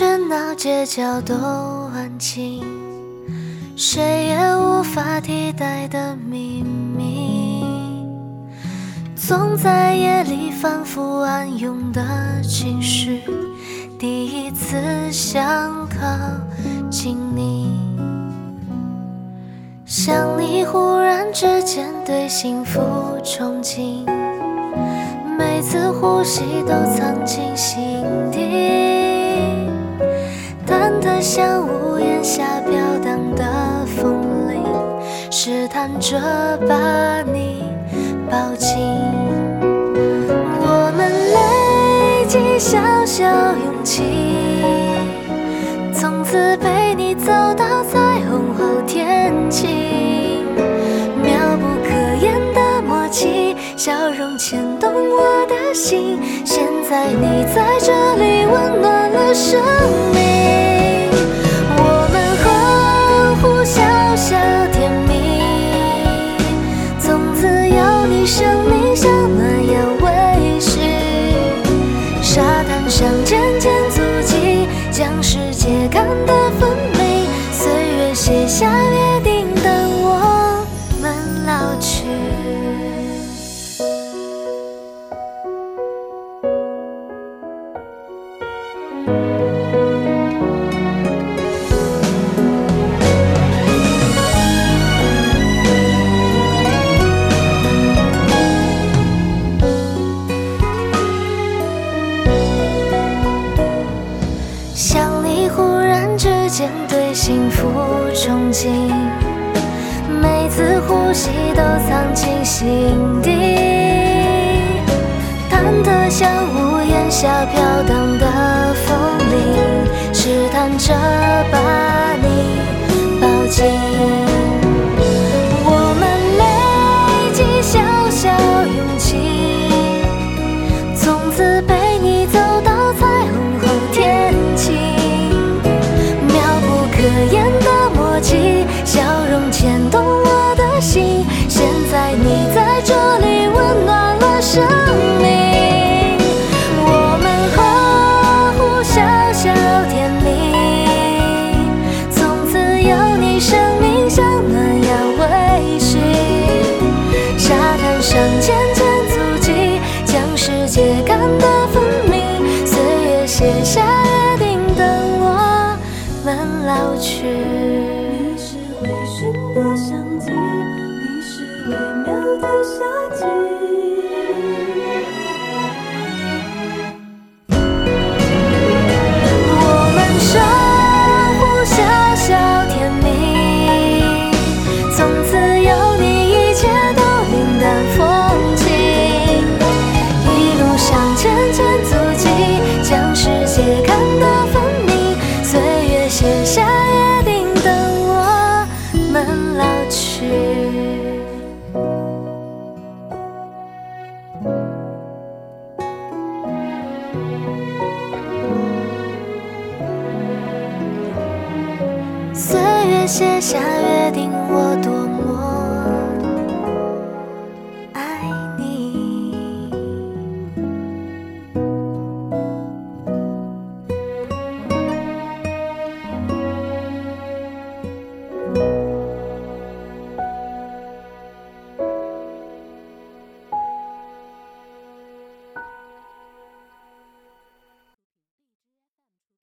喧闹街角都安静，谁也无法替代的秘密，总在夜里反复暗涌的情绪，第一次想靠近你，想你忽然之间对幸福憧憬，每次呼吸都藏进心底。像屋檐下飘荡的风铃，试探着把你抱紧。我们累积小小勇气，从此陪你走到彩虹后天晴。妙不可言的默契，笑容牵动我的心。现在你在这里，温暖了生命。间对幸福憧憬，每次呼吸都藏进心底，忐忑像屋檐下飘荡的风铃，试探着把你抱紧。我想。岁月写下约定我